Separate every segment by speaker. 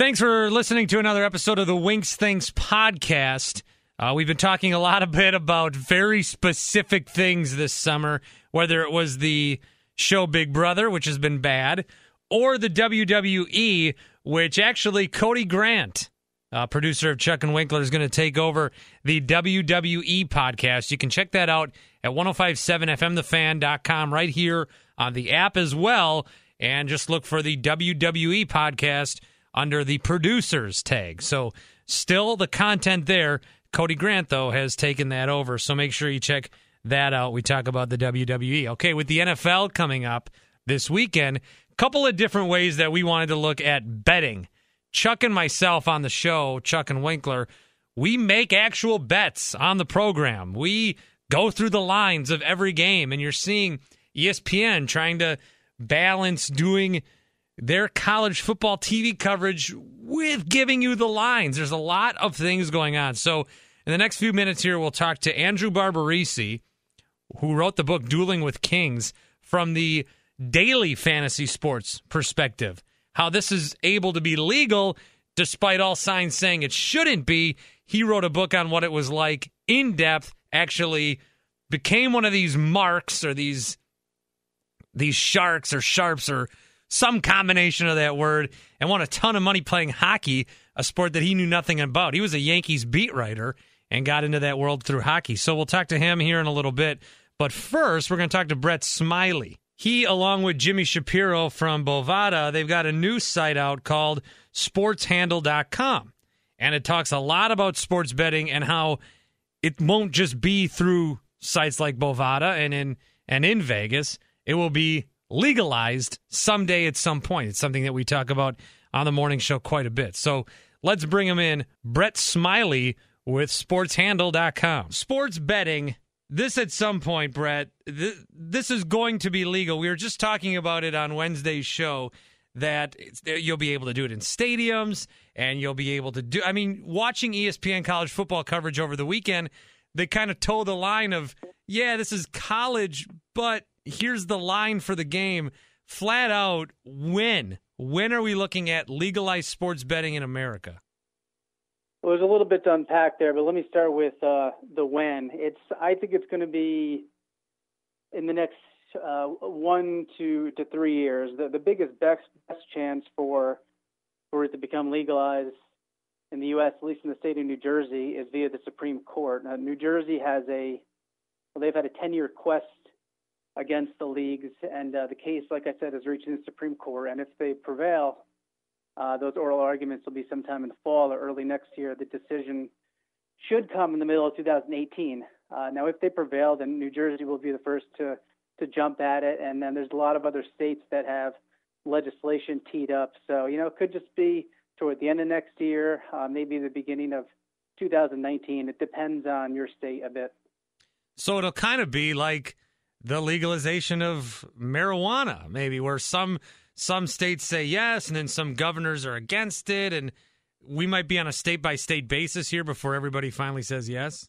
Speaker 1: Thanks for listening to another episode of the Winks Things podcast. Uh, we've been talking a lot a bit about very specific things this summer, whether it was the show Big Brother, which has been bad, or the WWE, which actually Cody Grant, uh, producer of Chuck and Winkler, is going to take over the WWE podcast. You can check that out at 1057fmthefan.com right here on the app as well. And just look for the WWE podcast under the producers tag. So still the content there. Cody Grant, though, has taken that over. So make sure you check that out. We talk about the WWE. Okay, with the NFL coming up this weekend, a couple of different ways that we wanted to look at betting. Chuck and myself on the show, Chuck and Winkler, we make actual bets on the program. We go through the lines of every game, and you're seeing ESPN trying to balance doing their college football TV coverage with giving you the lines. There's a lot of things going on. So, in the next few minutes here, we'll talk to Andrew Barbarisi, who wrote the book Dueling with Kings from the daily fantasy sports perspective. How this is able to be legal despite all signs saying it shouldn't be. He wrote a book on what it was like in depth, actually became one of these marks or these these sharks or sharps or some combination of that word and won a ton of money playing hockey, a sport that he knew nothing about. He was a Yankees beat writer and got into that world through hockey. So we'll talk to him here in a little bit. But first, we're going to talk to Brett Smiley. He, along with Jimmy Shapiro from Bovada, they've got a new site out called sportshandle.com. And it talks a lot about sports betting and how it won't just be through sites like Bovada and in and in Vegas. It will be legalized someday at some point. It's something that we talk about on the morning show quite a bit. So let's bring him in. Brett Smiley with sportshandle.com. Sports betting. This at some point, Brett, th- this is going to be legal. We were just talking about it on Wednesday's show that you'll be able to do it in stadiums and you'll be able to do I mean watching ESPN college football coverage over the weekend they kind of toe the line of yeah this is college but here's the line for the game flat out when when are we looking at legalized sports betting in America?
Speaker 2: Well, there's a little bit to unpack there, but let me start with uh, the when. It's I think it's going to be in the next uh, one to to three years. The the biggest best best chance for for it to become legalized in the U.S., at least in the state of New Jersey, is via the Supreme Court. Now, New Jersey has a well, they've had a 10 year quest against the leagues. And uh, the case, like I said, is reaching the Supreme Court. And if they prevail, uh, those oral arguments will be sometime in the fall or early next year. The decision should come in the middle of 2018. Uh, now, if they prevail, then New Jersey will be the first to to jump at it, and then there's a lot of other states that have legislation teed up. So, you know, it could just be toward the end of next year, uh, maybe the beginning of 2019. It depends on your state a bit.
Speaker 1: So it'll kind of be like the legalization of marijuana, maybe where some some states say yes, and then some governors are against it, and we might be on a state by state basis here before everybody finally says yes.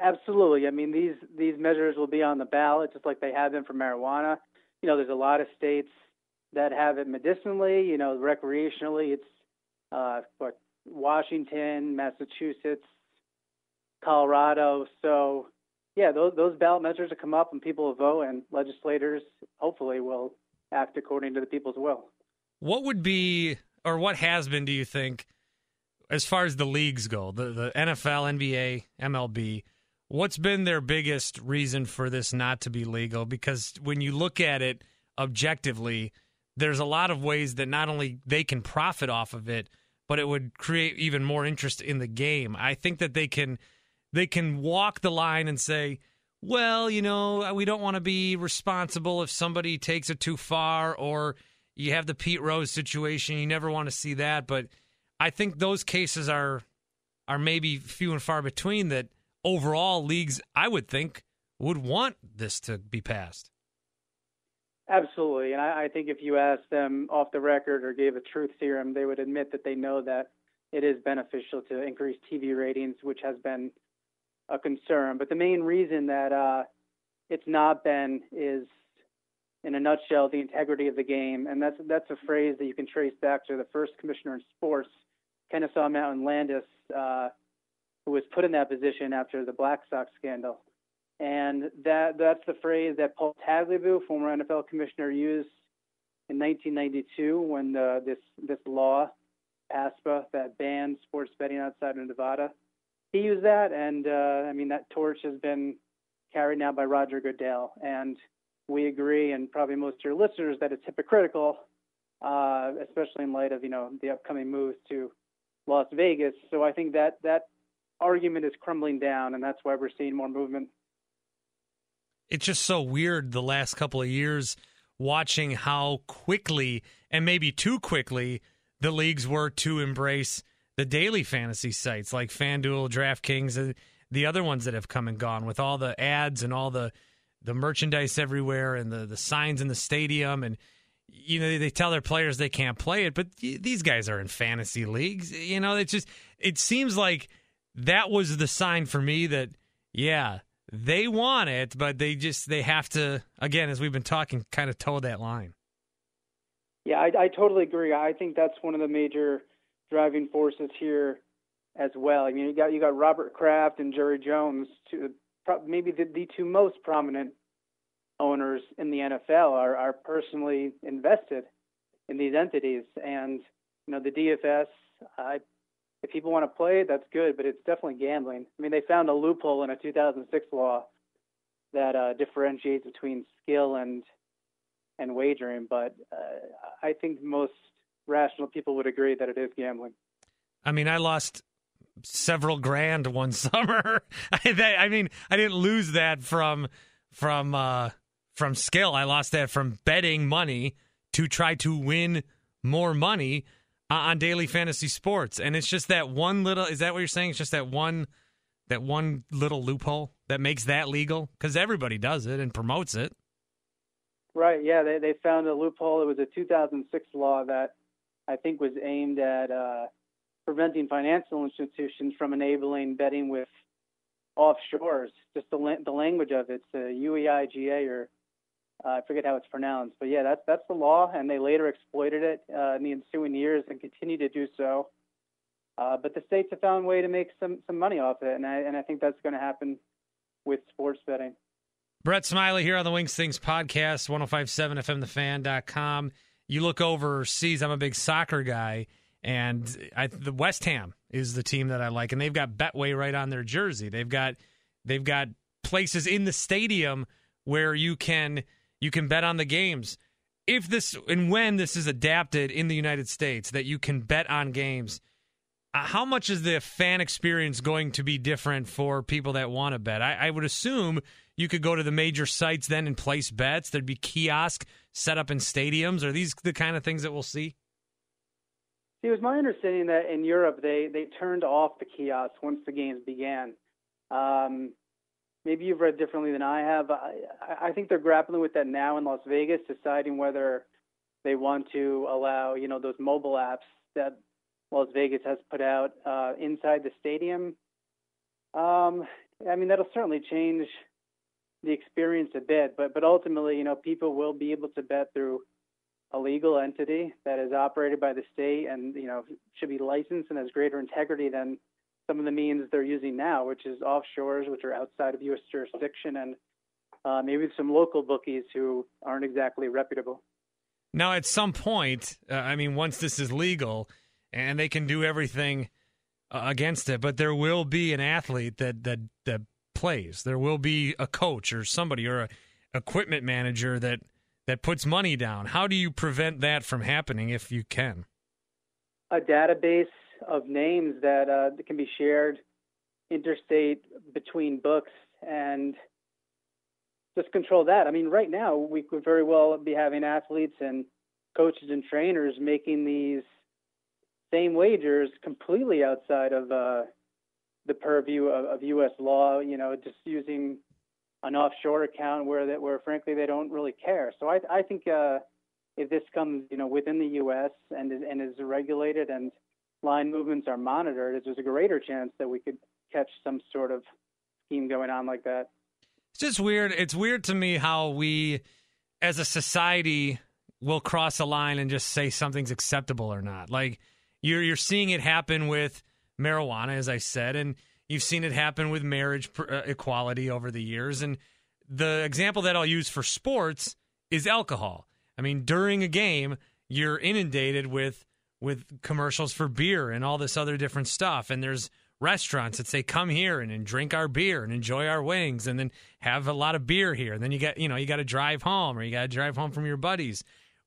Speaker 2: Absolutely. I mean, these these measures will be on the ballot just like they have been for marijuana. You know, there's a lot of states that have it medicinally. You know, recreationally, it's uh, Washington, Massachusetts, Colorado. So yeah, those those ballot measures will come up and people will vote, and legislators hopefully will act according to the people's will.
Speaker 1: What would be, or what has been, do you think, as far as the leagues go, the the NFL, NBA, MLB? What's been their biggest reason for this not to be legal? Because when you look at it objectively, there's a lot of ways that not only they can profit off of it, but it would create even more interest in the game. I think that they can they can walk the line and say, well, you know, we don't want to be responsible if somebody takes it too far or you have the Pete Rose situation. You never want to see that. But I think those cases are are maybe few and far between that overall leagues, I would think, would want this to be passed.
Speaker 2: Absolutely. And I, I think if you asked them off the record or gave a truth serum, they would admit that they know that it is beneficial to increase TV ratings, which has been a concern. But the main reason that uh, it's not been is in a nutshell, the integrity of the game, and that's that's a phrase that you can trace back to the first commissioner in sports, Kennesaw Mountain Landis, uh, who was put in that position after the Black Sox scandal, and that that's the phrase that Paul Tagliabue, former NFL commissioner, used in 1992 when the, this this law, PASPA, that banned sports betting outside of Nevada. He used that, and uh, I mean that torch has been carried now by Roger Goodell, and we agree, and probably most of your listeners, that it's hypocritical, uh, especially in light of you know the upcoming moves to Las Vegas. So I think that that argument is crumbling down, and that's why we're seeing more movement.
Speaker 1: It's just so weird the last couple of years watching how quickly and maybe too quickly the leagues were to embrace the daily fantasy sites like FanDuel, DraftKings, and the other ones that have come and gone with all the ads and all the the merchandise everywhere and the the signs in the stadium and you know they tell their players they can't play it but these guys are in fantasy leagues you know it's just it seems like that was the sign for me that yeah they want it but they just they have to again as we've been talking kind of toe that line.
Speaker 2: Yeah I, I totally agree. I think that's one of the major driving forces here as well i mean you got you got robert kraft and jerry jones two maybe the, the two most prominent owners in the NFL are, are personally invested in these entities. And, you know, the DFS, I, if people want to play, that's good, but it's definitely gambling. I mean, they found a loophole in a 2006 law that uh, differentiates between skill and and wagering, but uh, I think most rational people would agree that it is gambling.
Speaker 1: I mean, I lost several grand one summer. I, I mean, I didn't lose that from from uh, from skill. I lost that from betting money to try to win more money uh, on daily fantasy sports. And it's just that one little. Is that what you're saying? It's just that one that one little loophole that makes that legal because everybody does it and promotes it.
Speaker 2: Right. Yeah. They they found a loophole. It was a 2006 law that I think was aimed at. Uh, preventing financial institutions from enabling betting with offshores. Just the la- the language of it, it's a UEIGA or uh, I forget how it's pronounced, but yeah, that's that's the law, and they later exploited it uh, in the ensuing years and continue to do so. Uh, but the states have found a way to make some some money off it, and I and I think that's going to happen with sports betting.
Speaker 1: Brett Smiley here on the Wings Things podcast, 1057 FMTheFan.com. You look overseas, I'm a big soccer guy and I, the West Ham is the team that I like, and they've got Betway right on their jersey. They've got they've got places in the stadium where you can you can bet on the games. If this and when this is adapted in the United States, that you can bet on games. Uh, how much is the fan experience going to be different for people that want to bet? I, I would assume you could go to the major sites then and place bets. There'd be kiosk set up in stadiums. Are these the kind of things that we'll see?
Speaker 2: It was my understanding that in Europe they, they turned off the kiosks once the games began. Um, maybe you've read differently than I have. I, I think they're grappling with that now in Las Vegas, deciding whether they want to allow you know those mobile apps that Las Vegas has put out uh, inside the stadium. Um, I mean that'll certainly change the experience a bit, but but ultimately you know people will be able to bet through a legal entity that is operated by the state and you know should be licensed and has greater integrity than some of the means they're using now, which is offshores, which are outside of U.S. jurisdiction, and uh, maybe some local bookies who aren't exactly reputable.
Speaker 1: Now, at some point, uh, I mean, once this is legal and they can do everything uh, against it, but there will be an athlete that that that plays. There will be a coach or somebody or a equipment manager that that puts money down. How do you prevent that from happening if you can?
Speaker 2: A database of names that, uh, that can be shared interstate between books and just control that. I mean, right now we could very well be having athletes and coaches and trainers making these same wagers completely outside of uh, the purview of, of, U.S. law. You know, just using an offshore account where that where frankly they don't really care. So I I think uh, if this comes you know within the U.S. and is, and is regulated and line movements are monitored, there's a greater chance that we could catch some sort of scheme going on like that.
Speaker 1: It's just weird. It's weird to me how we as a society will cross a line and just say something's acceptable or not. Like you're you're seeing it happen with marijuana, as I said, and you've seen it happen with marriage uh, equality over the years. And the example that I'll use for sports is alcohol. I mean, during a game, you're inundated with with commercials for beer and all this other different stuff, and there's restaurants that say come here and, and drink our beer and enjoy our wings and then have a lot of beer here and then you got you know you got to drive home or you got to drive home from your buddies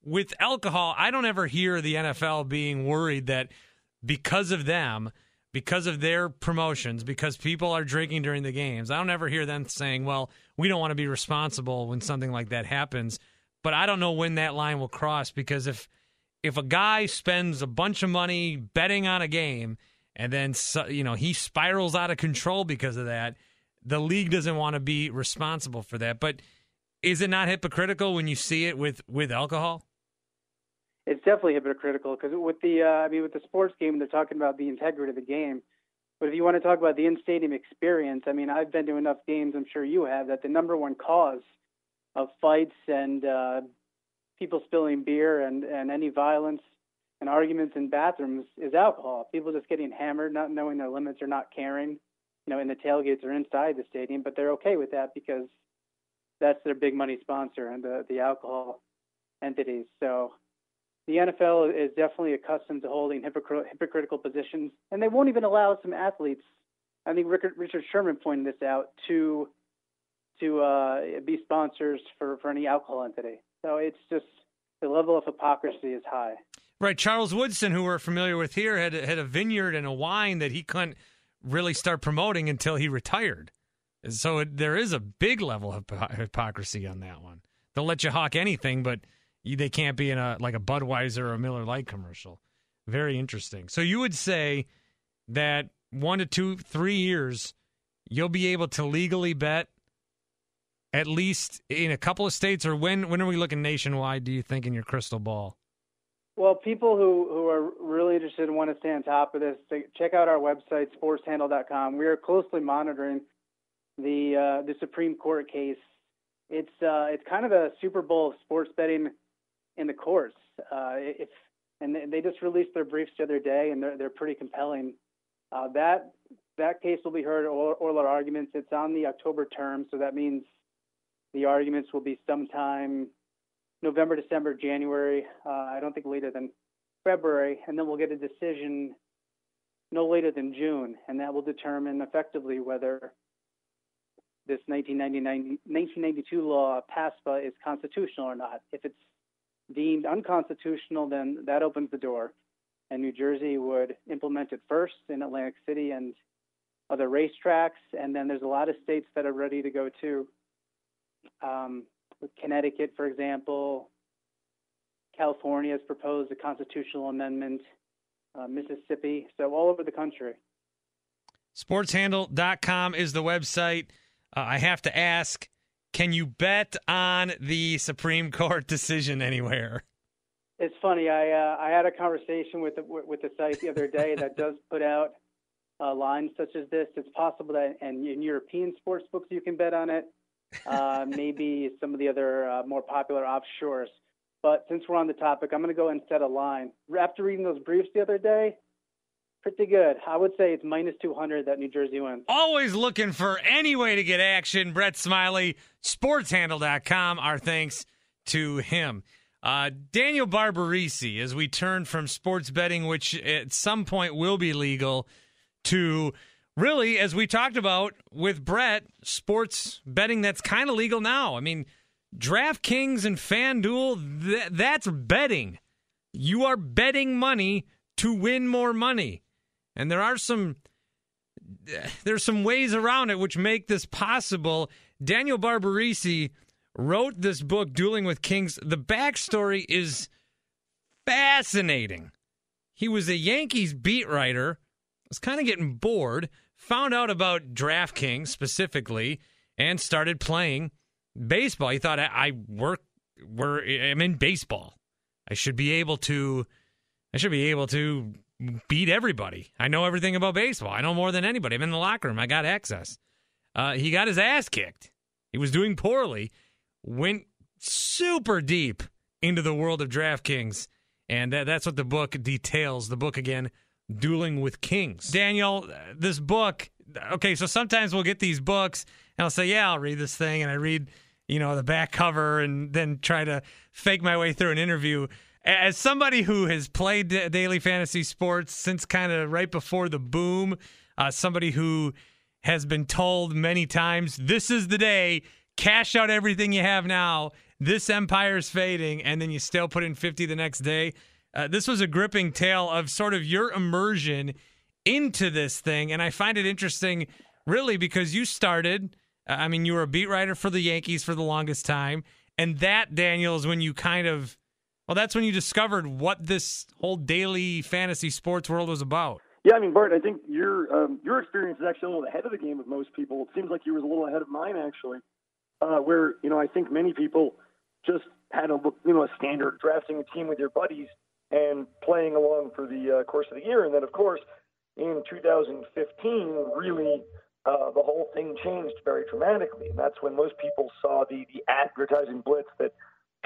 Speaker 1: with alcohol, I don't ever hear the NFL being worried that because of them, because of their promotions, because people are drinking during the games, I don't ever hear them saying, well, we don't want to be responsible when something like that happens. But I don't know when that line will cross because if if a guy spends a bunch of money betting on a game and then you know he spirals out of control because of that, the league doesn't want to be responsible for that. But is it not hypocritical when you see it with with alcohol?
Speaker 2: It's definitely hypocritical because with the uh, I mean with the sports game they're talking about the integrity of the game, but if you want to talk about the in-stadium experience, I mean I've been to enough games, I'm sure you have, that the number one cause of fights and uh, people spilling beer and and any violence and arguments in bathrooms is alcohol. People just getting hammered, not knowing their limits or not caring, you know, in the tailgates or inside the stadium, but they're okay with that because that's their big money sponsor and the the alcohol entities. So the NFL is definitely accustomed to holding hypocritical positions, and they won't even allow some athletes. I think Richard Sherman pointed this out to to uh, be sponsors for, for any alcohol entity. So it's just the level of hypocrisy is high.
Speaker 1: Right, Charles Woodson, who we're familiar with here, had had a vineyard and a wine that he couldn't really start promoting until he retired. So it, there is a big level of hypocrisy on that one. They'll let you hawk anything, but they can't be in a like a Budweiser or a Miller Lite commercial. Very interesting. So you would say that one to two, three years, you'll be able to legally bet at least in a couple of states, or when when are we looking nationwide? Do you think in your crystal ball?
Speaker 2: Well, people who, who are really interested and want to stay on top of this, check out our website, sportshandle.com. We are closely monitoring the uh, the Supreme Court case. It's uh, it's kind of a Super Bowl of sports betting in the courts. Uh, if and they just released their briefs the other day, and they're they're pretty compelling. Uh, that that case will be heard oral, oral arguments. It's on the October term, so that means the arguments will be sometime November, December, January. Uh, I don't think later than February, and then we'll get a decision no later than June, and that will determine effectively whether this 1992 law PASPA is constitutional or not. If it's deemed unconstitutional, then that opens the door. And New Jersey would implement it first in Atlantic City and other racetracks. And then there's a lot of states that are ready to go too. Um, Connecticut, for example, California has proposed a constitutional amendment, uh, Mississippi, so all over the country.
Speaker 1: Sportshandle.com is the website. Uh, I have to ask can you bet on the Supreme Court decision anywhere?
Speaker 2: It's funny. I uh, I had a conversation with the, with the site the other day that does put out uh, lines such as this. It's possible that and in European sports books you can bet on it. Uh, maybe some of the other uh, more popular offshores. But since we're on the topic, I'm going to go and set a line. After reading those briefs the other day, Pretty good. I would say it's minus 200 that New Jersey wins.
Speaker 1: Always looking for any way to get action. Brett Smiley, sportshandle.com. Our thanks to him. Uh, Daniel Barbarisi, as we turn from sports betting, which at some point will be legal, to really, as we talked about with Brett, sports betting that's kind of legal now. I mean, DraftKings and FanDuel, th- that's betting. You are betting money to win more money. And there are some there's some ways around it which make this possible. Daniel Barbarisi wrote this book, Dueling with Kings. The backstory is fascinating. He was a Yankees beat writer, was kind of getting bored, found out about DraftKings specifically, and started playing baseball. He thought, I work, I'm in baseball. I should be able to, I should be able to beat everybody. I know everything about baseball. I know more than anybody. I'm in the locker room. I got access. Uh, he got his ass kicked. He was doing poorly. Went super deep into the world of DraftKings. And that, that's what the book details. The book, again, Dueling with Kings. Daniel, this book, okay, so sometimes we'll get these books and I'll say, yeah, I'll read this thing. And I read, you know, the back cover and then try to fake my way through an interview. As somebody who has played daily fantasy sports since kind of right before the boom, uh, somebody who has been told many times, this is the day, cash out everything you have now. This empire's fading, and then you still put in 50 the next day. Uh, this was a gripping tale of sort of your immersion into this thing. And I find it interesting, really, because you started, uh, I mean, you were a beat writer for the Yankees for the longest time. And that, Daniel, is when you kind of, well, that's when you discovered what this whole daily fantasy sports world was about.
Speaker 3: Yeah, I mean, Bart, I think your um, your experience is actually a little ahead of the game with most people. It seems like you was a little ahead of mine, actually, uh, where you know I think many people just had a you know a standard drafting a team with your buddies and playing along for the uh, course of the year, and then of course in 2015, really uh, the whole thing changed very dramatically, and that's when most people saw the the advertising blitz that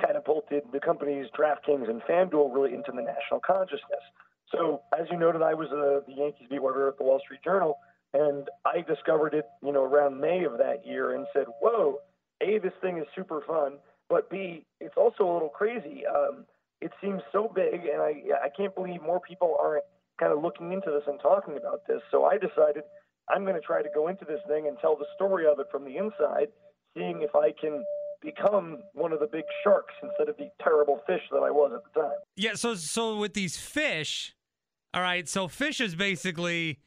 Speaker 3: catapulted the companies DraftKings and FanDuel really into the national consciousness. So, as you noted, I was uh, the Yankees beat writer at the Wall Street Journal, and I discovered it, you know, around May of that year, and said, "Whoa, a, this thing is super fun, but b, it's also a little crazy. Um, it seems so big, and I I can't believe more people aren't kind of looking into this and talking about this. So I decided I'm going to try to go into this thing and tell the story of it from the inside, seeing if I can." Become one of the big sharks instead of the terrible fish that I was at the time.
Speaker 1: Yeah, so so with these fish, all right, so Fish is basically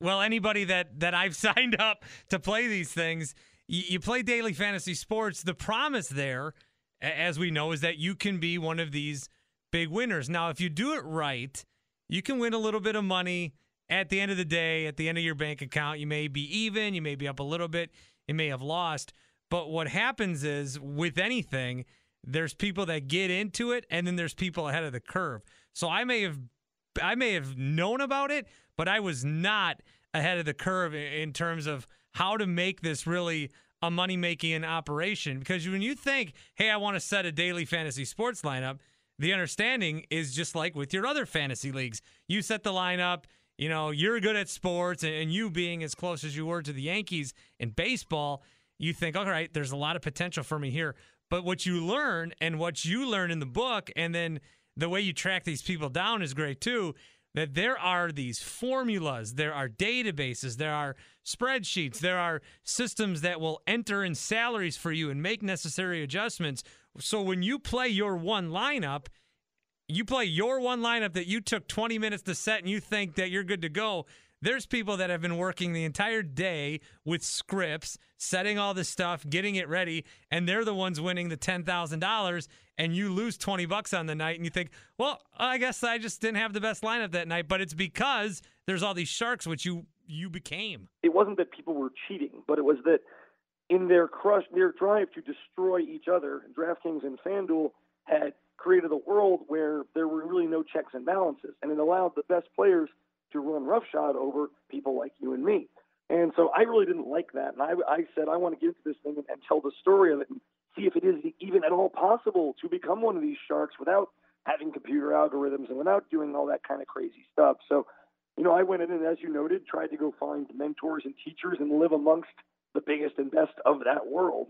Speaker 1: well, anybody that that I've signed up to play these things, you, you, play daily fantasy sports. The promise there, as we know, is that you can be one of these big winners. Now, if you do it right, you can win a little bit of money at the end of the day, at the end of your bank account. You may be even, you may be up a little bit, you may have lost. But what happens is with anything, there's people that get into it, and then there's people ahead of the curve. So I may have I may have known about it, but I was not ahead of the curve in terms of how to make this really a money making operation. Because when you think, hey, I want to set a daily fantasy sports lineup, the understanding is just like with your other fantasy leagues. You set the lineup, you know, you're good at sports, and you being as close as you were to the Yankees in baseball, you think, all right, there's a lot of potential for me here. But what you learn and what you learn in the book, and then the way you track these people down is great too. That there are these formulas, there are databases, there are spreadsheets, there are systems that will enter in salaries for you and make necessary adjustments. So when you play your one lineup, you play your one lineup that you took 20 minutes to set and you think that you're good to go. There's people that have been working the entire day with scripts, setting all this stuff, getting it ready, and they're the ones winning the $10,000 and you lose 20 bucks on the night and you think, "Well, I guess I just didn't have the best lineup that night." But it's because there's all these sharks which you you became.
Speaker 3: It wasn't that people were cheating, but it was that in their crush their drive to destroy each other, DraftKings and FanDuel had created a world where there were really no checks and balances, and it allowed the best players to run roughshod over people like you and me. And so I really didn't like that. And I, I said, I want to get into this thing and, and tell the story of it and see if it is even at all possible to become one of these sharks without having computer algorithms and without doing all that kind of crazy stuff. So, you know, I went in and, as you noted, tried to go find mentors and teachers and live amongst the biggest and best of that world.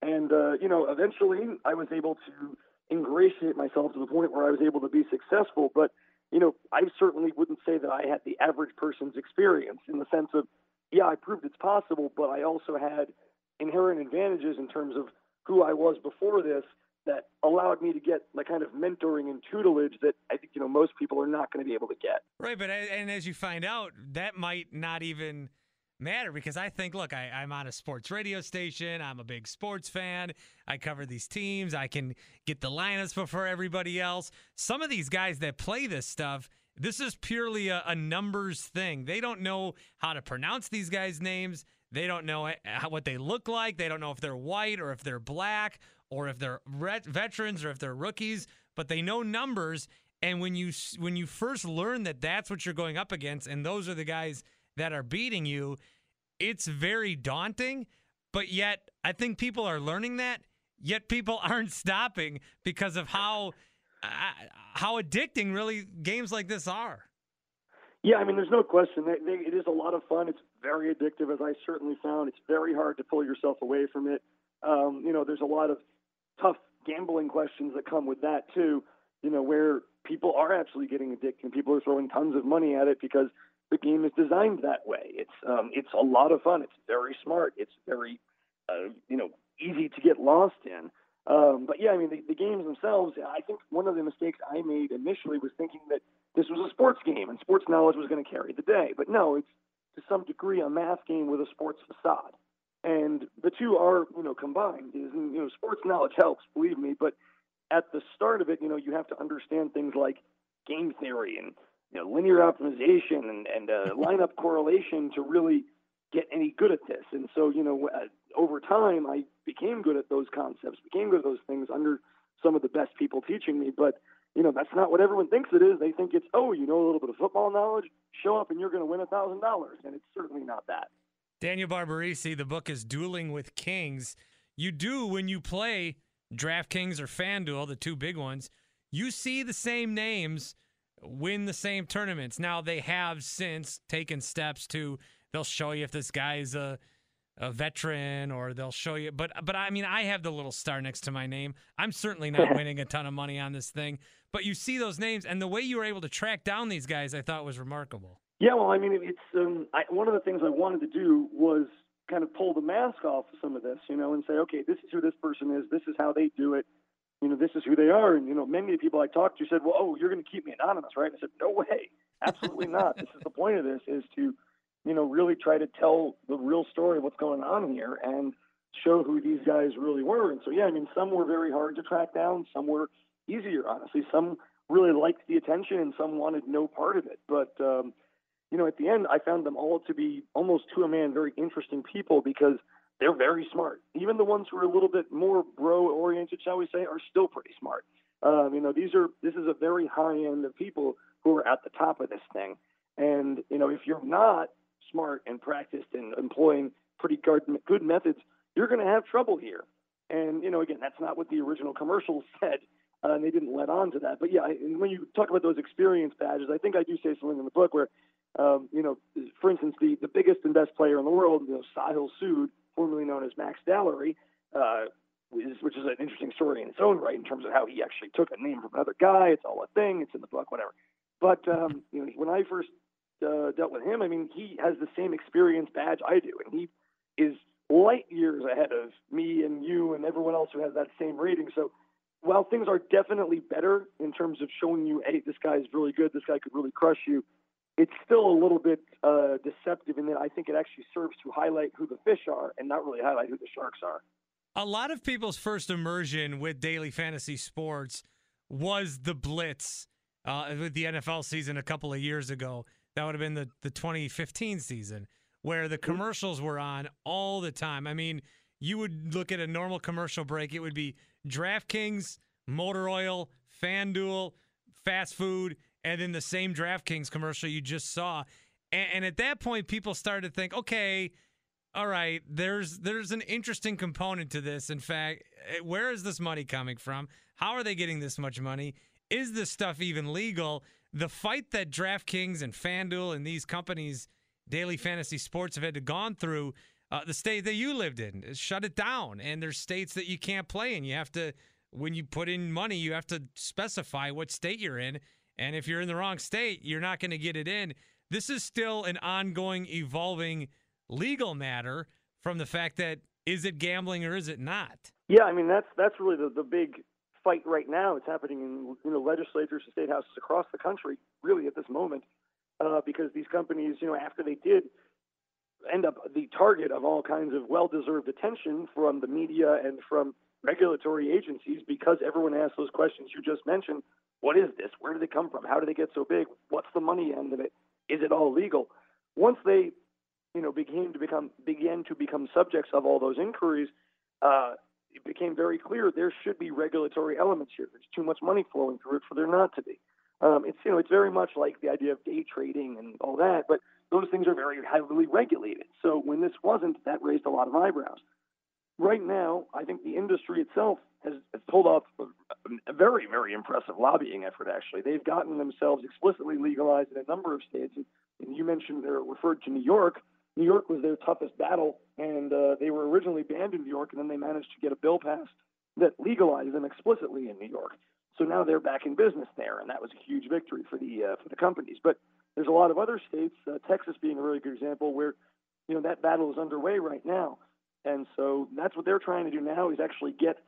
Speaker 3: And, uh, you know, eventually I was able to ingratiate myself to the point where I was able to be successful. But, you know, I certainly wouldn't say that I had the average person's experience in the sense of, yeah, I proved it's possible, but I also had inherent advantages in terms of who I was before this that allowed me to get the kind of mentoring and tutelage that I think you know most people are not going to be able to get.
Speaker 1: Right, but and as you find out, that might not even matter because I think, look, I, I'm on a sports radio station. I'm a big sports fan. I cover these teams. I can get the lineups before everybody else. Some of these guys that play this stuff. This is purely a, a numbers thing. They don't know how to pronounce these guys' names. They don't know what they look like. They don't know if they're white or if they're black or if they're veterans or if they're rookies, but they know numbers. And when you when you first learn that that's what you're going up against, and those are the guys that are beating you, it's very daunting. But yet, I think people are learning that. yet people aren't stopping because of how uh, how addicting really games like this are.
Speaker 3: Yeah, I mean, there's no question. They, they, it is a lot of fun. It's very addictive, as I certainly found. It's very hard to pull yourself away from it. Um, you know, there's a lot of tough gambling questions that come with that too. You know, where people are actually getting addicted and people are throwing tons of money at it because the game is designed that way. It's um, it's a lot of fun. It's very smart. It's very uh, you know easy to get lost in. Um, but yeah, I mean the, the games themselves. I think one of the mistakes I made initially was thinking that this was a sports game and sports knowledge was going to carry the day. But no, it's to some degree a math game with a sports facade. And the two are, you know, combined. Is you know, sports knowledge helps, believe me, but at the start of it, you know, you have to understand things like game theory and you know, linear optimization and, and uh, lineup correlation to really get any good at this. And so, you know, uh, over time, I became good at those concepts, became good at those things under some of the best people teaching me. But you know, that's not what everyone thinks it is. They think it's, oh, you know a little bit of football knowledge, show up and you're going to win a thousand dollars, and it's certainly not that.
Speaker 1: Daniel Barbarisi, the book is Dueling with Kings. You do when you play DraftKings or FanDuel, the two big ones. You see the same names win the same tournaments. Now they have since taken steps to. They'll show you if this guy's a a veteran or they'll show you but but I mean I have the little star next to my name. I'm certainly not winning a ton of money on this thing, but you see those names and the way you were able to track down these guys I thought was remarkable.
Speaker 3: Yeah, well, I mean it's um I, one of the things I wanted to do was kind of pull the mask off of some of this, you know, and say, okay, this is who this person is, this is how they do it, you know, this is who they are, and you know, many of the people I talked to said, well, oh, you're going to keep me anonymous, right? And I said, no way, absolutely not. this is the point of this is to you know, really try to tell the real story of what's going on here and show who these guys really were. And so, yeah, I mean, some were very hard to track down, some were easier, honestly. Some really liked the attention, and some wanted no part of it. But, um, you know, at the end, I found them all to be almost to a man very interesting people because they're very smart. Even the ones who are a little bit more bro oriented, shall we say, are still pretty smart. Um, you know, these are this is a very high end of people who are at the top of this thing. And you know, if you're not, smart and practiced and employing pretty good methods, you're going to have trouble here. And, you know, again, that's not what the original commercial said. Uh, and they didn't let on to that. But yeah, when you talk about those experience badges, I think I do say something in the book where, um, you know, for instance, the, the biggest and best player in the world, you know, Saahil Sud, formerly known as Max Dalury, uh, which is an interesting story in its own right in terms of how he actually took a name from another guy. It's all a thing. It's in the book, whatever. But um, you know, when I first uh, dealt with him, I mean, he has the same experience badge I do, and he is light years ahead of me and you and everyone else who has that same rating. So while things are definitely better in terms of showing you, hey, this guy is really good, this guy could really crush you, it's still a little bit uh, deceptive in that I think it actually serves to highlight who the fish are and not really highlight who the sharks are.
Speaker 1: A lot of people's first immersion with daily fantasy sports was the blitz uh, with the NFL season a couple of years ago. That would have been the, the 2015 season where the commercials were on all the time. I mean, you would look at a normal commercial break, it would be DraftKings, motor oil, FanDuel, fast food, and then the same DraftKings commercial you just saw. And, and at that point, people started to think, okay, all right, there's there's an interesting component to this. In fact, eh, where is this money coming from? How are they getting this much money? Is this stuff even legal? the fight that DraftKings and FanDuel and these companies, daily fantasy sports, have had to gone through. Uh, the state that you lived in shut it down, and there's states that you can't play in. You have to, when you put in money, you have to specify what state you're in, and if you're in the wrong state, you're not going to get it in. This is still an ongoing, evolving legal matter from the fact that is it gambling or is it not?
Speaker 3: Yeah, I mean that's that's really the the big fight right now. It's happening in you know legislatures and state houses across the country, really at this moment, uh, because these companies, you know, after they did end up the target of all kinds of well-deserved attention from the media and from regulatory agencies, because everyone asks those questions you just mentioned. What is this? Where did they come from? How did they get so big? What's the money end of it? Is it all legal? Once they, you know, began to become began to become subjects of all those inquiries, uh, it became very clear there should be regulatory elements here. There's too much money flowing through it for there not to be. Um, it's you know it's very much like the idea of day trading and all that, but those things are very heavily regulated. So when this wasn't, that raised a lot of eyebrows. Right now, I think the industry itself has, has pulled off a, very, very impressive lobbying effort. Actually, they've gotten themselves explicitly legalized in a number of states. And, and you mentioned they're referred to New York. New York was their toughest battle, and uh, they were originally banned in New York, and then they managed to get a bill passed that legalized them explicitly in New York. So now they're back in business there, and that was a huge victory for the uh, for the companies. But there's a lot of other states, uh, Texas being a really good example, where you know that battle is underway right now, and so that's what they're trying to do now is actually get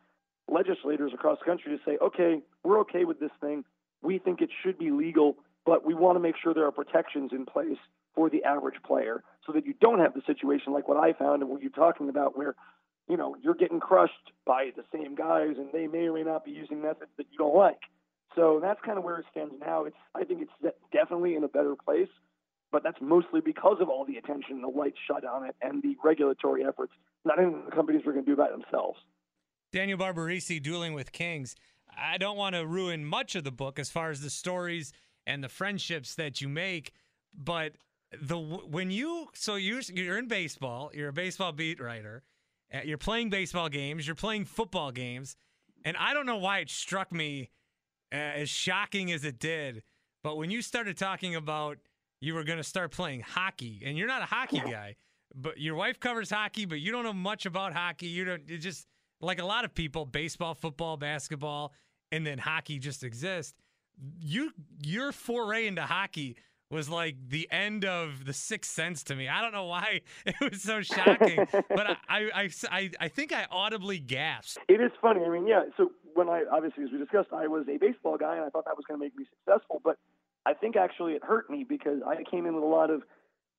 Speaker 3: legislators across the country to say, okay, we're okay with this thing. We think it should be legal, but we want to make sure there are protections in place for the average player so that you don't have the situation like what I found and what you're talking about where you know, you're getting crushed by the same guys, and they may or may not be using methods that you don't like. So that's kind of where it stands now. It's I think it's definitely in a better place, but that's mostly because of all the attention, and the lights shut on it, and the regulatory efforts. Not even the companies were going to do by themselves.
Speaker 1: Daniel Barbarisi, Dueling with Kings. I don't want to ruin much of the book as far as the stories and the friendships that you make, but the when you so you you're in baseball, you're a baseball beat writer uh, you're playing baseball games, you're playing football games, and I don't know why it struck me uh, as shocking as it did, but when you started talking about you were going to start playing hockey, and you're not a hockey guy, but your wife covers hockey, but you don't know much about hockey. You don't it just like a lot of people, baseball, football, basketball, and then hockey just exist. You your foray into hockey was like the end of the sixth sense to me. I don't know why it was so shocking, but I, I, I, I think I audibly gasped.
Speaker 3: It is funny. I mean, yeah. So when I obviously, as we discussed, I was a baseball guy, and I thought that was going to make me successful. But I think actually it hurt me because I came in with a lot of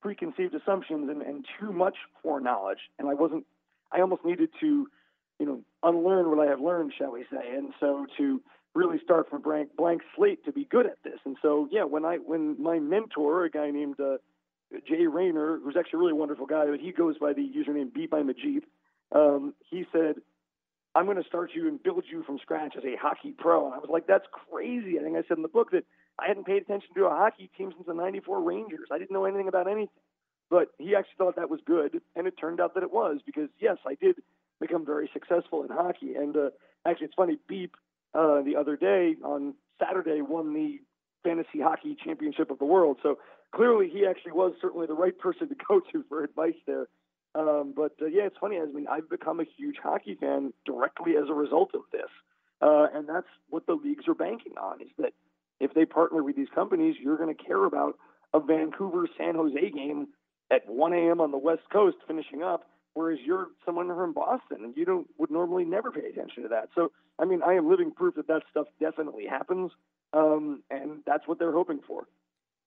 Speaker 3: preconceived assumptions and, and too much foreknowledge, and I wasn't. I almost needed to, you know, unlearn what I have learned, shall we say, and so to really start from blank blank slate to be good at this. And so, yeah, when I when my mentor, a guy named uh, Jay Raynor, who's actually a really wonderful guy, but he goes by the username BeepImaJeep, um, he said, "I'm going to start you and build you from scratch as a hockey pro." And I was like, "That's crazy." I think I said in the book that I hadn't paid attention to a hockey team since the '94 Rangers. I didn't know anything about anything. But he actually thought that was good, and it turned out that it was because yes, I did become very successful in hockey. And uh, actually, it's funny. Beep uh, the other day on Saturday won the fantasy hockey championship of the world. So clearly, he actually was certainly the right person to go to for advice there. Um, but uh, yeah, it's funny. I mean, I've become a huge hockey fan directly as a result of this, uh, and that's what the leagues are banking on: is that if they partner with these companies, you're going to care about a Vancouver San Jose game at 1 a.m. on the West Coast finishing up, whereas you're someone from Boston and you don't would normally never pay attention to that. So I mean, I am living proof that that stuff definitely happens, um, and that's what they're hoping for.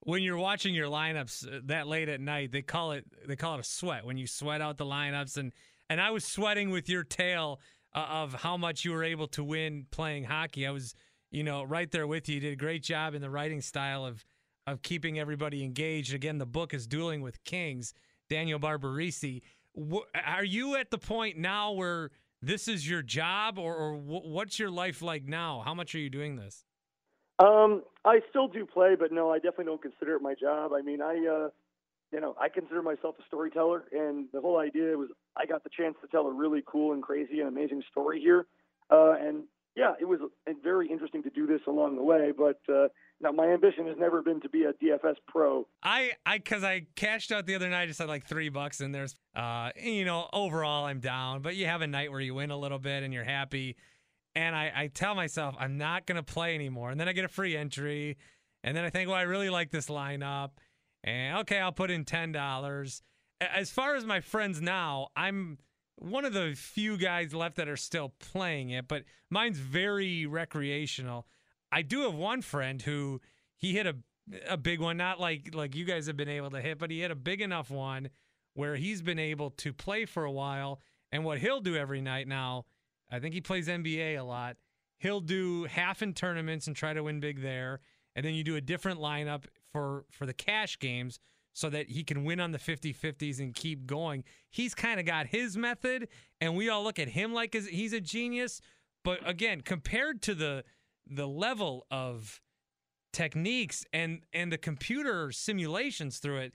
Speaker 1: When you're watching your lineups uh, that late at night, they call it they call it a sweat. When you sweat out the lineups, and and I was sweating with your tale uh, of how much you were able to win playing hockey. I was, you know, right there with you. You did a great job in the writing style of of keeping everybody engaged. Again, the book is Dueling with Kings. Daniel Barbarisi. Are you at the point now where this is your job, or, or what's your life like now? How much are you doing this?
Speaker 3: Um, I still do play, but no, I definitely don't consider it my job. I mean, I, uh, you know, I consider myself a storyteller, and the whole idea was I got the chance to tell a really cool and crazy and amazing story here, uh, and yeah, it was very interesting to do this along the way. But uh, now my ambition has never been to be a DFS pro.
Speaker 1: I, I, because I cashed out the other night, just had like three bucks, and there's, uh, you know, overall I'm down. But you have a night where you win a little bit and you're happy. And I, I tell myself I'm not gonna play anymore, and then I get a free entry, and then I think, well, I really like this lineup, and okay, I'll put in ten dollars. As far as my friends now, I'm one of the few guys left that are still playing it, but mine's very recreational. I do have one friend who he hit a a big one, not like like you guys have been able to hit, but he hit a big enough one where he's been able to play for a while. And what he'll do every night now, I think he plays NBA a lot. He'll do half in tournaments and try to win big there, and then you do a different lineup for for the cash games so that he can win on the 50-50s and keep going. He's kind of got his method and we all look at him like he's a genius, but again, compared to the the level of techniques and and the computer simulations through it,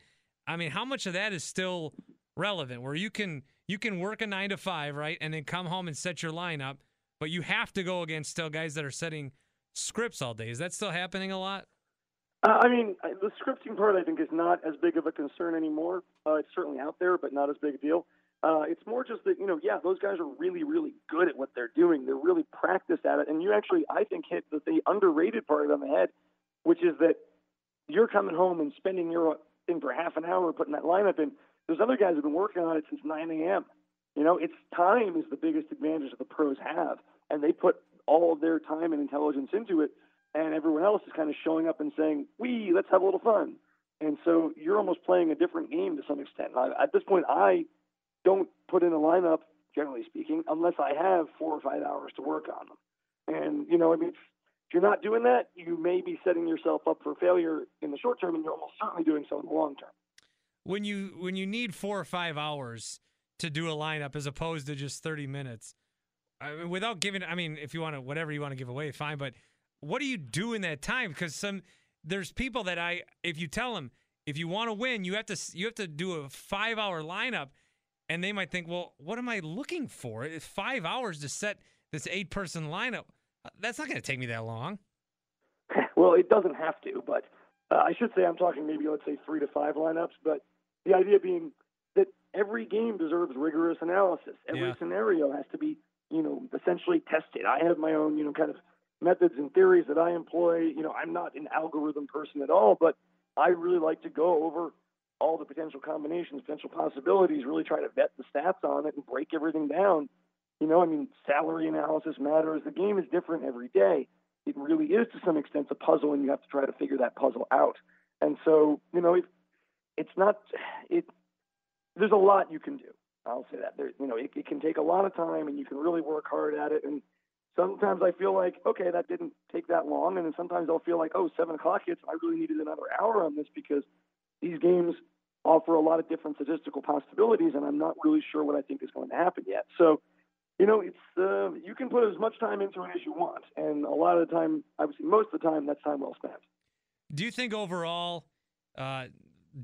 Speaker 1: I mean, how much of that is still relevant where you can you can work a 9 to 5, right? And then come home and set your lineup, but you have to go against still guys that are setting scripts all day. Is that still happening a lot?
Speaker 3: I mean, the scripting part I think is not as big of a concern anymore. Uh, it's certainly out there, but not as big a deal. Uh, it's more just that you know, yeah, those guys are really, really good at what they're doing. They're really practiced at it, and you actually, I think, hit the, the underrated part on the head, which is that you're coming home and spending your thing for half an hour putting that lineup in. There's other guys who've been working on it since 9 a.m. You know, it's time is the biggest advantage that the pros have, and they put all of their time and intelligence into it, and everyone else is kind of showing up and saying, "We, let's have a little fun." And so you're almost playing a different game to some extent. I, at this point, I don't put in a lineup, generally speaking, unless I have four or five hours to work on them. And, you know, I mean, if you're not doing that, you may be setting yourself up for failure in the short term, and you're almost certainly doing so in the long term.
Speaker 1: When you when you need four or five hours to do a lineup as opposed to just 30 minutes, I mean, without giving, I mean, if you want to, whatever you want to give away, fine. But what do you do in that time? Because some there's people that I, if you tell them if you want to win, you have to you have to do a five hour lineup and they might think, well, what am I looking for? It's five hours to set this eight person lineup. That's not going to take me that long.
Speaker 3: well, it doesn't have to, but uh, I should say I'm talking maybe, let's say, three to five lineups. But the idea being that every game deserves rigorous analysis. Every yeah. scenario has to be, you know, essentially tested. I have my own, you know, kind of methods and theories that I employ. You know, I'm not an algorithm person at all, but I really like to go over all the potential combinations, potential possibilities, really try to vet the stats on it and break everything down. You know, I mean, salary analysis matters. The game is different every day. It really is to some extent a puzzle, and you have to try to figure that puzzle out. And so, you know, it, it's not it. There's a lot you can do. I'll say that. There, you know, it, it can take a lot of time, and you can really work hard at it. And sometimes I feel like, okay, that didn't take that long, and then sometimes I'll feel like, oh, seven o'clock hits. I really needed another hour on this because these games offer a lot of different statistical possibilities, and I'm not really sure what I think is going to happen yet. So, you know, it's uh, you can put as much time into it as you want, and a lot of the time, obviously, most of the time, that's time well spent.
Speaker 1: Do you think overall, uh,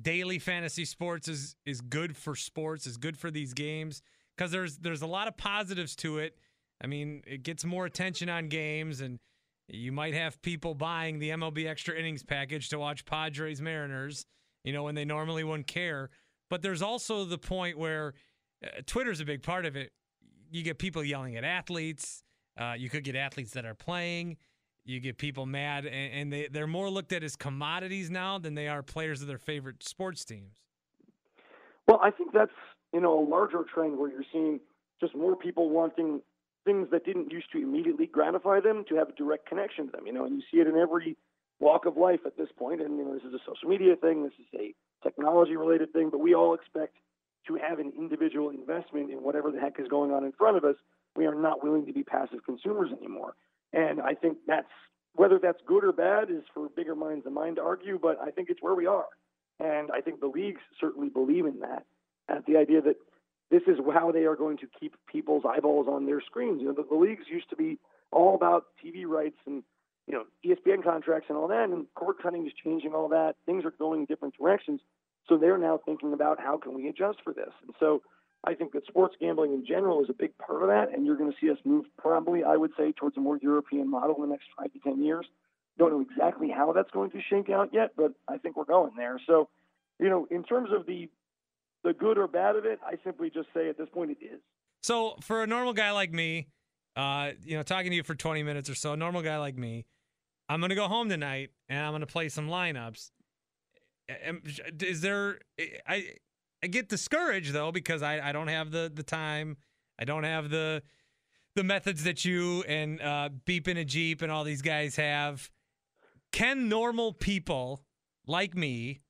Speaker 1: daily fantasy sports is is good for sports, is good for these games? Because there's there's a lot of positives to it. I mean, it gets more attention on games, and you might have people buying the MLB extra innings package to watch Padres Mariners you know, when they normally wouldn't care. But there's also the point where uh, Twitter's a big part of it. You get people yelling at athletes. Uh, you could get athletes that are playing. You get people mad, and, and they, they're more looked at as commodities now than they are players of their favorite sports teams.
Speaker 3: Well, I think that's you know a larger trend where you're seeing just more people wanting things that didn't used to immediately gratify them to have a direct connection to them. You know, and you see it in every walk of life at this point. And you know, this is a social media thing, this is a technology related thing, but we all expect to have an individual investment in whatever the heck is going on in front of us. We are not willing to be passive consumers anymore. And I think that's whether that's good or bad is for bigger minds than mine to argue, but I think it's where we are. And I think the leagues certainly believe in that. At the idea that this is how they are going to keep people's eyeballs on their screens. You know, the, the leagues used to be all about TV rights and you know, ESPN contracts and all that, and cord cutting is changing all that. Things are going in different directions. So they're now thinking about how can we adjust for this. And so I think that sports gambling in general is a big part of that, and you're going to see us move probably, I would say, towards a more European model in the next five to ten years. Don't know exactly how that's going to shake out yet, but I think we're going there. So, you know, in terms of the the good or bad of it, I simply just say at this point it is.
Speaker 1: So for a normal guy like me, uh, you know, talking to you for 20 minutes or so, a normal guy like me, I'm to go home tonight and I'm to play some lineups. Is there? I I get discouraged though because I, I don't have the the time. I don't have the the methods that you and uh, BeepImaJeep and all these guys have. Can normal people like me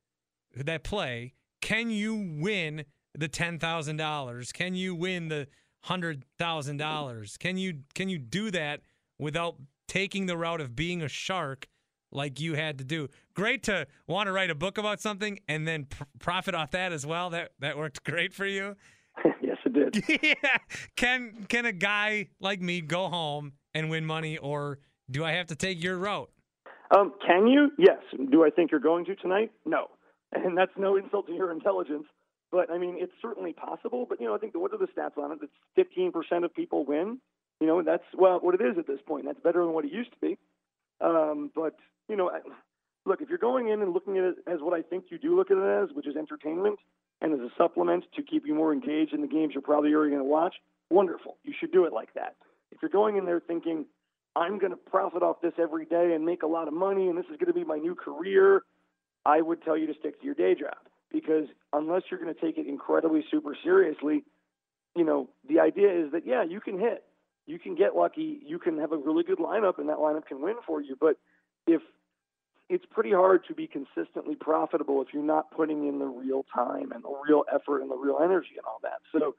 Speaker 1: that play? Can you win the ten thousand dollars? Can you win the hundred thousand dollars? Can you can you do that without taking the route of being a shark like you had to do. Great to want to write a book about something and then pr- profit off that as well. That that worked great for you.
Speaker 3: yes, it did.
Speaker 1: yeah. Can can a guy like me go home and win money, or do I have to take your route?
Speaker 3: Um, can you? Yes. Do I think you're going to tonight? No. And that's no insult to your intelligence. But I mean, it's certainly possible. But you know, I think what are the stats on it? It's 15% of people win. You know, that's well what it is at this point. That's better than what it used to be. Um, but you know, I, look, if you're going in and looking at it as what I think you do look at it as, which is entertainment and as a supplement to keep you more engaged in the games you're probably already going to watch, wonderful. You should do it like that. If you're going in there thinking, I'm going to profit off this every day and make a lot of money and this is going to be my new career, I would tell you to stick to your day job because unless you're going to take it incredibly super seriously, you know, the idea is that, yeah, you can hit, you can get lucky, you can have a really good lineup and that lineup can win for you. But if it's pretty hard to be consistently profitable if you're not putting in the real time and the real effort and the real energy and all that. So,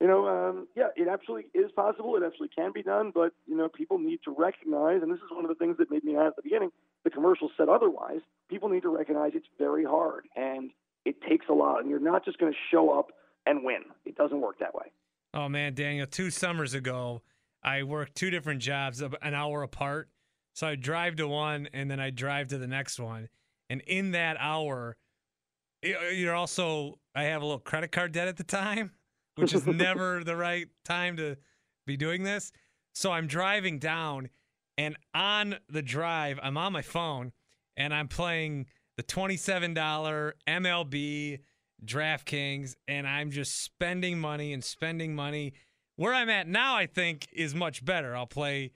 Speaker 3: you know, um, yeah, it absolutely is possible. It absolutely can be done, but you know, people need to recognize, and this is one of the things that made me mad at the beginning. The commercial said otherwise. People need to recognize it's very hard and it takes a lot, and you're not just going to show up and win. It doesn't work that way.
Speaker 1: Oh man, Daniel, two summers ago, I worked two different jobs an hour apart so I drive to one and then I drive to the next one. And in that hour, you're also, I have a little credit card debt at the time, which is never the right time to be doing this. So I'm driving down and on the drive, I'm on my phone and I'm playing the $27 MLB DraftKings and I'm just spending money and spending money. Where I'm at now, I think, is much better. I'll play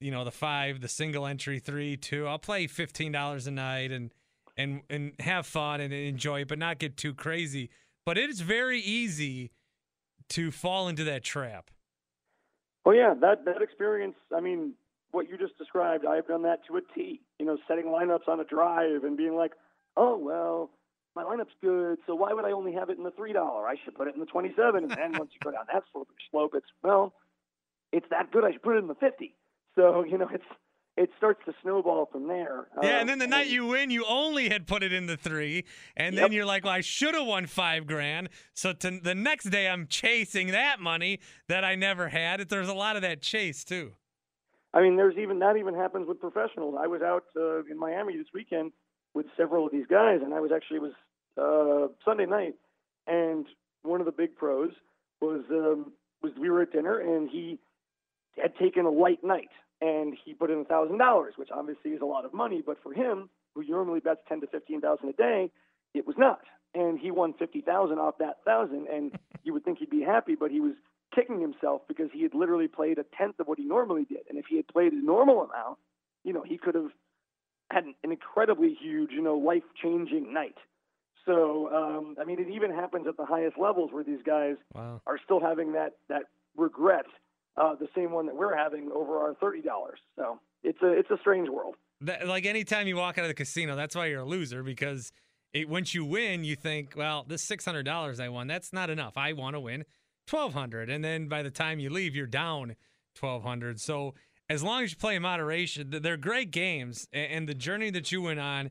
Speaker 1: you know the five, the single entry three, two. I'll play fifteen dollars a night and and and have fun and enjoy it, but not get too crazy. But it is very easy to fall into that trap.
Speaker 3: Oh yeah, that that experience. I mean, what you just described, I've done that to a T. You know, setting lineups on a drive and being like, oh well, my lineup's good, so why would I only have it in the three dollar? I should put it in the twenty seven. And then once you go down that slope, slope, it's well, it's that good. I should put it in the fifty. So you know, it's it starts to snowball from there.
Speaker 1: Yeah, uh, and then the night you win, you only had put it in the three, and yep. then you're like, "Well, I should have won five grand." So to, the next day, I'm chasing that money that I never had. There's a lot of that chase too.
Speaker 3: I mean, there's even that even happens with professionals. I was out uh, in Miami this weekend with several of these guys, and I was actually it was uh, Sunday night, and one of the big pros was um, was we were at dinner, and he had taken a light night and he put in a thousand dollars, which obviously is a lot of money, but for him, who normally bets ten to fifteen thousand a day, it was not. And he won fifty thousand off that thousand, and you would think he'd be happy, but he was kicking himself because he had literally played a tenth of what he normally did. And if he had played a normal amount, you know, he could have had an incredibly huge, you know, life changing night. So, um, I mean, it even happens at the highest levels where these guys wow. are still having that that regret uh, the same one that we're having over our thirty dollars. So it's a it's a strange world.
Speaker 1: That, like anytime you walk out of the casino, that's why you're a loser because it, once you win, you think, well, this six hundred dollars I won, that's not enough. I want to win twelve hundred, and then by the time you leave, you're down twelve hundred. So as long as you play in moderation, they're great games, and the journey that you went on,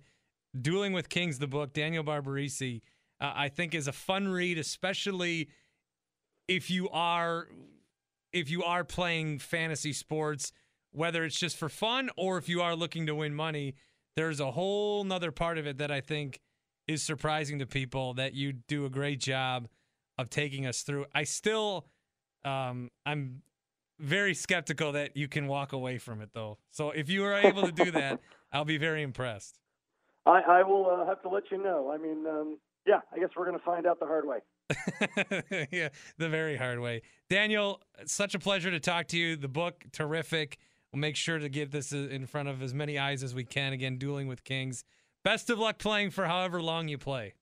Speaker 1: dueling with kings, the book, Daniel Barbarisi, uh, I think is a fun read, especially if you are if you are playing fantasy sports, whether it's just for fun or if you are looking to win money, there's a whole nother part of it that I think is surprising to people that you do a great job of taking us through. I still, um, I'm very skeptical that you can walk away from it though. So if you are able to do that, I'll be very impressed.
Speaker 3: I, I will uh, have to let you know. I mean, um, yeah, I guess we're going to find out the hard way.
Speaker 1: yeah, the very hard way. Daniel, such a pleasure to talk to you. The book, terrific. We'll make sure to get this in front of as many eyes as we can. Again, Dueling with Kings. Best of luck playing for however long you play.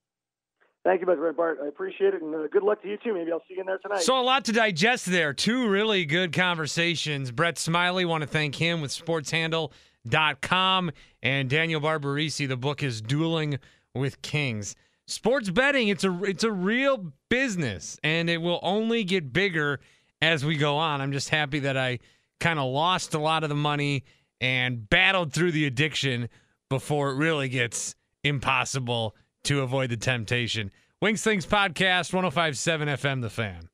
Speaker 3: Thank you, Mr. Bart. I appreciate it, and uh, good luck to you too. Maybe I'll see you in there tonight.
Speaker 1: So a lot to digest there. Two really good conversations. Brett Smiley, want to thank him with SportsHandle.com, and Daniel Barbarisi. The book is Dueling with Kings sports betting it's a it's a real business and it will only get bigger as we go on. I'm just happy that I kind of lost a lot of the money and battled through the addiction before it really gets impossible to avoid the temptation. Wings Things podcast 1057 FM the fan.